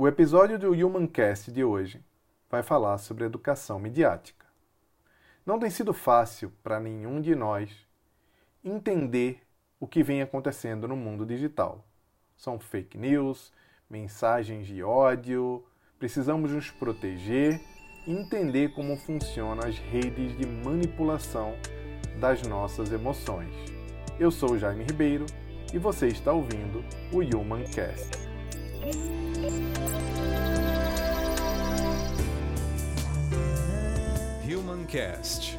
O episódio do Humancast de hoje vai falar sobre educação midiática. Não tem sido fácil para nenhum de nós entender o que vem acontecendo no mundo digital. São fake news, mensagens de ódio, precisamos nos proteger e entender como funcionam as redes de manipulação das nossas emoções. Eu sou Jaime Ribeiro e você está ouvindo o Humancast. Humancast.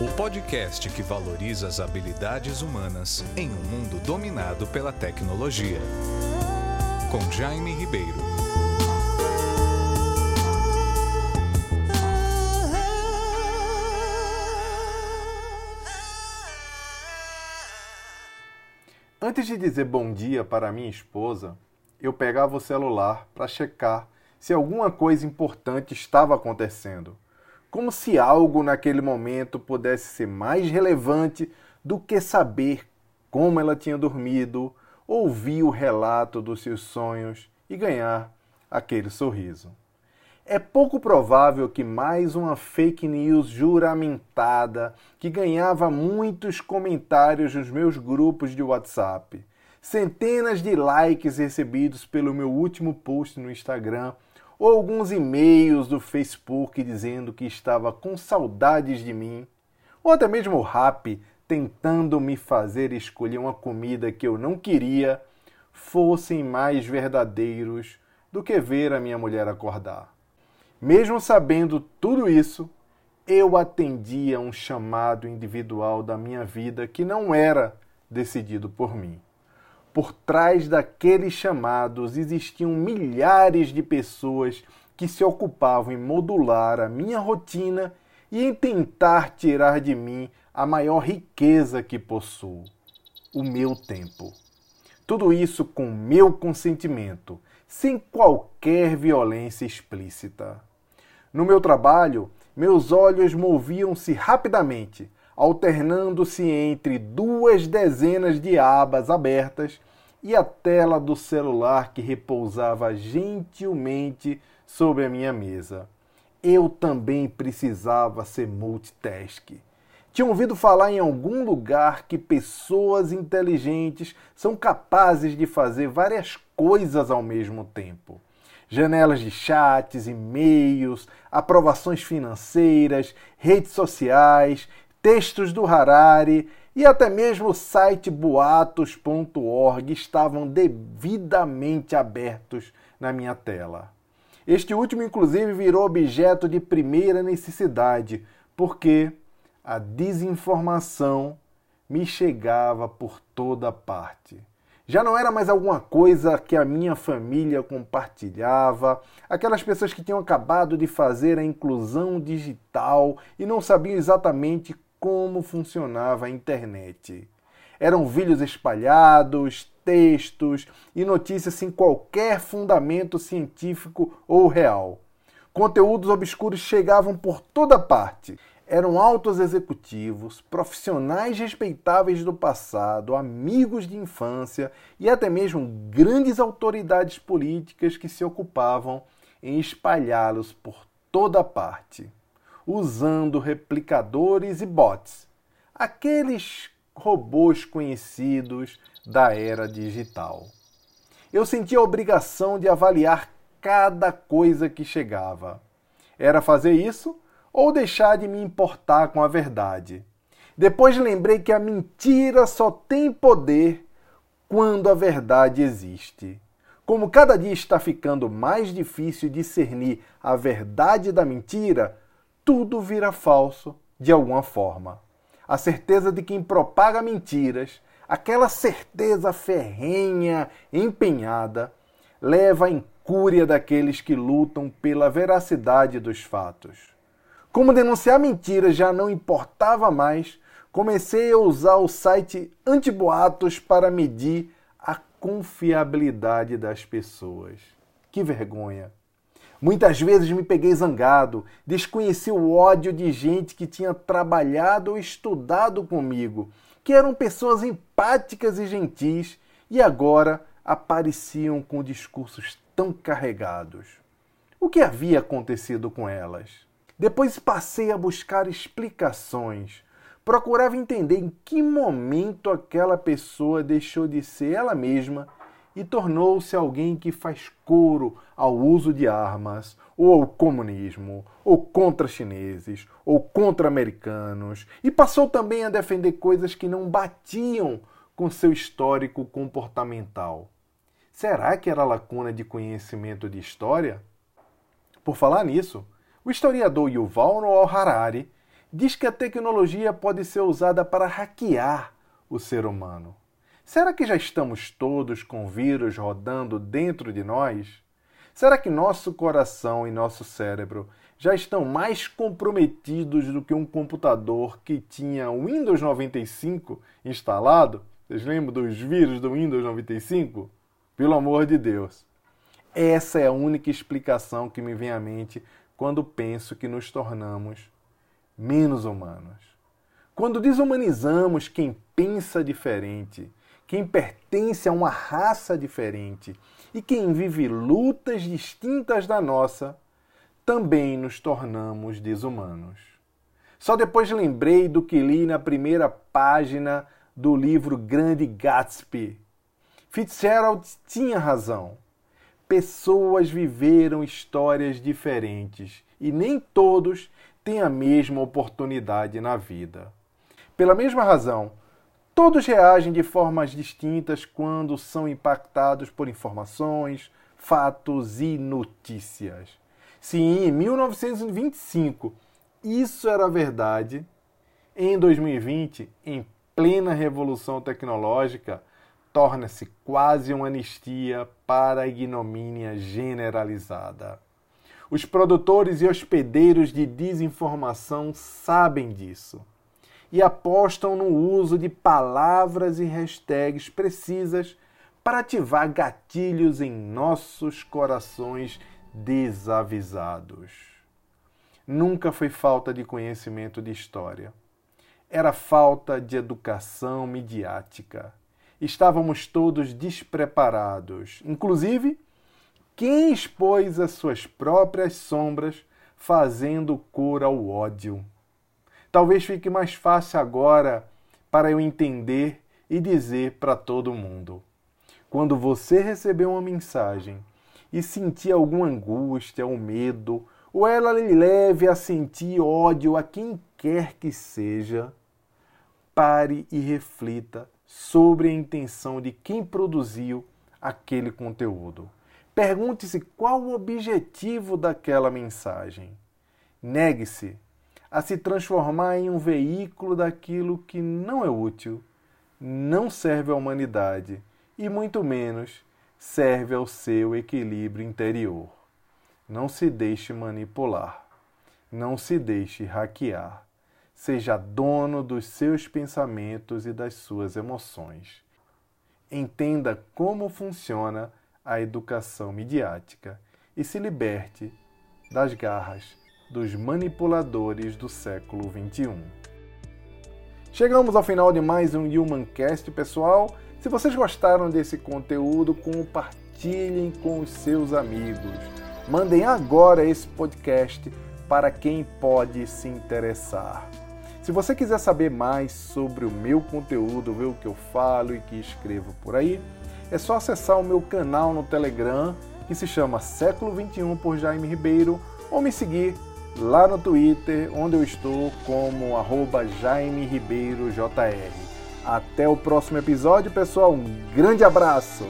O podcast que valoriza as habilidades humanas em um mundo dominado pela tecnologia. Com Jaime Ribeiro. Antes de dizer bom dia para minha esposa, eu pegava o celular para checar se alguma coisa importante estava acontecendo. Como se algo naquele momento pudesse ser mais relevante do que saber como ela tinha dormido, ouvir o relato dos seus sonhos e ganhar aquele sorriso. É pouco provável que mais uma fake news juramentada que ganhava muitos comentários nos meus grupos de WhatsApp, centenas de likes recebidos pelo meu último post no Instagram ou alguns e-mails do Facebook dizendo que estava com saudades de mim, ou até mesmo o Rap tentando me fazer escolher uma comida que eu não queria, fossem mais verdadeiros do que ver a minha mulher acordar. Mesmo sabendo tudo isso, eu atendia um chamado individual da minha vida que não era decidido por mim. Por trás daqueles chamados existiam milhares de pessoas que se ocupavam em modular a minha rotina e em tentar tirar de mim a maior riqueza que possuo: o meu tempo. Tudo isso com meu consentimento, sem qualquer violência explícita. No meu trabalho, meus olhos moviam-se rapidamente, alternando-se entre duas dezenas de abas abertas e a tela do celular que repousava gentilmente sobre a minha mesa. Eu também precisava ser multitask. Tinha ouvido falar em algum lugar que pessoas inteligentes são capazes de fazer várias coisas ao mesmo tempo janelas de chats, e-mails, aprovações financeiras, redes sociais, textos do Harari e até mesmo o site boatos.org estavam devidamente abertos na minha tela. Este último, inclusive, virou objeto de primeira necessidade, porque a desinformação me chegava por toda parte. Já não era mais alguma coisa que a minha família compartilhava, aquelas pessoas que tinham acabado de fazer a inclusão digital e não sabiam exatamente como funcionava a internet. Eram vídeos espalhados, textos e notícias sem qualquer fundamento científico ou real. Conteúdos obscuros chegavam por toda parte eram altos executivos, profissionais respeitáveis do passado, amigos de infância e até mesmo grandes autoridades políticas que se ocupavam em espalhá-los por toda parte, usando replicadores e bots, aqueles robôs conhecidos da era digital. Eu sentia a obrigação de avaliar cada coisa que chegava. Era fazer isso ou deixar de me importar com a verdade. Depois lembrei que a mentira só tem poder quando a verdade existe. Como cada dia está ficando mais difícil discernir a verdade da mentira, tudo vira falso de alguma forma. A certeza de quem propaga mentiras, aquela certeza ferrenha, empenhada, leva à incúria daqueles que lutam pela veracidade dos fatos. Como denunciar mentiras já não importava mais, comecei a usar o site Antiboatos para medir a confiabilidade das pessoas. Que vergonha! Muitas vezes me peguei zangado, desconheci o ódio de gente que tinha trabalhado ou estudado comigo, que eram pessoas empáticas e gentis, e agora apareciam com discursos tão carregados? O que havia acontecido com elas? Depois passei a buscar explicações. Procurava entender em que momento aquela pessoa deixou de ser ela mesma e tornou-se alguém que faz coro ao uso de armas, ou ao comunismo, ou contra chineses, ou contra americanos, e passou também a defender coisas que não batiam com seu histórico comportamental. Será que era lacuna de conhecimento de história? Por falar nisso, o historiador Yuval Noah Harari diz que a tecnologia pode ser usada para hackear o ser humano. Será que já estamos todos com vírus rodando dentro de nós? Será que nosso coração e nosso cérebro já estão mais comprometidos do que um computador que tinha o Windows 95 instalado? Vocês lembram dos vírus do Windows 95? Pelo amor de Deus. Essa é a única explicação que me vem à mente quando penso que nos tornamos menos humanos. Quando desumanizamos quem pensa diferente, quem pertence a uma raça diferente e quem vive lutas distintas da nossa, também nos tornamos desumanos. Só depois lembrei do que li na primeira página do livro Grande Gatsby. Fitzgerald tinha razão. Pessoas viveram histórias diferentes e nem todos têm a mesma oportunidade na vida. Pela mesma razão, Todos reagem de formas distintas quando são impactados por informações, fatos e notícias. Se em 1925 isso era verdade, em 2020, em plena revolução tecnológica, torna-se quase uma anistia para a ignomínia generalizada. Os produtores e hospedeiros de desinformação sabem disso e apostam no uso de palavras e hashtags precisas para ativar gatilhos em nossos corações desavisados. Nunca foi falta de conhecimento de história. Era falta de educação midiática. Estávamos todos despreparados, inclusive quem expôs as suas próprias sombras fazendo cor ao ódio. Talvez fique mais fácil agora para eu entender e dizer para todo mundo. Quando você receber uma mensagem e sentir alguma angústia ou medo, ou ela lhe leve a sentir ódio a quem quer que seja, pare e reflita sobre a intenção de quem produziu aquele conteúdo. Pergunte-se qual o objetivo daquela mensagem. Negue-se a se transformar em um veículo daquilo que não é útil, não serve à humanidade e muito menos serve ao seu equilíbrio interior. Não se deixe manipular, não se deixe hackear. Seja dono dos seus pensamentos e das suas emoções. Entenda como funciona a educação midiática e se liberte das garras dos manipuladores do século XXI. Chegamos ao final de mais um Humancast, pessoal. Se vocês gostaram desse conteúdo, compartilhem com os seus amigos. Mandem agora esse podcast para quem pode se interessar. Se você quiser saber mais sobre o meu conteúdo, ver o que eu falo e que escrevo por aí, é só acessar o meu canal no Telegram, que se chama Século 21 por Jaime Ribeiro, ou me seguir lá no Twitter, onde eu estou como arroba Jaime Ribeiro JR. Até o próximo episódio, pessoal. Um grande abraço!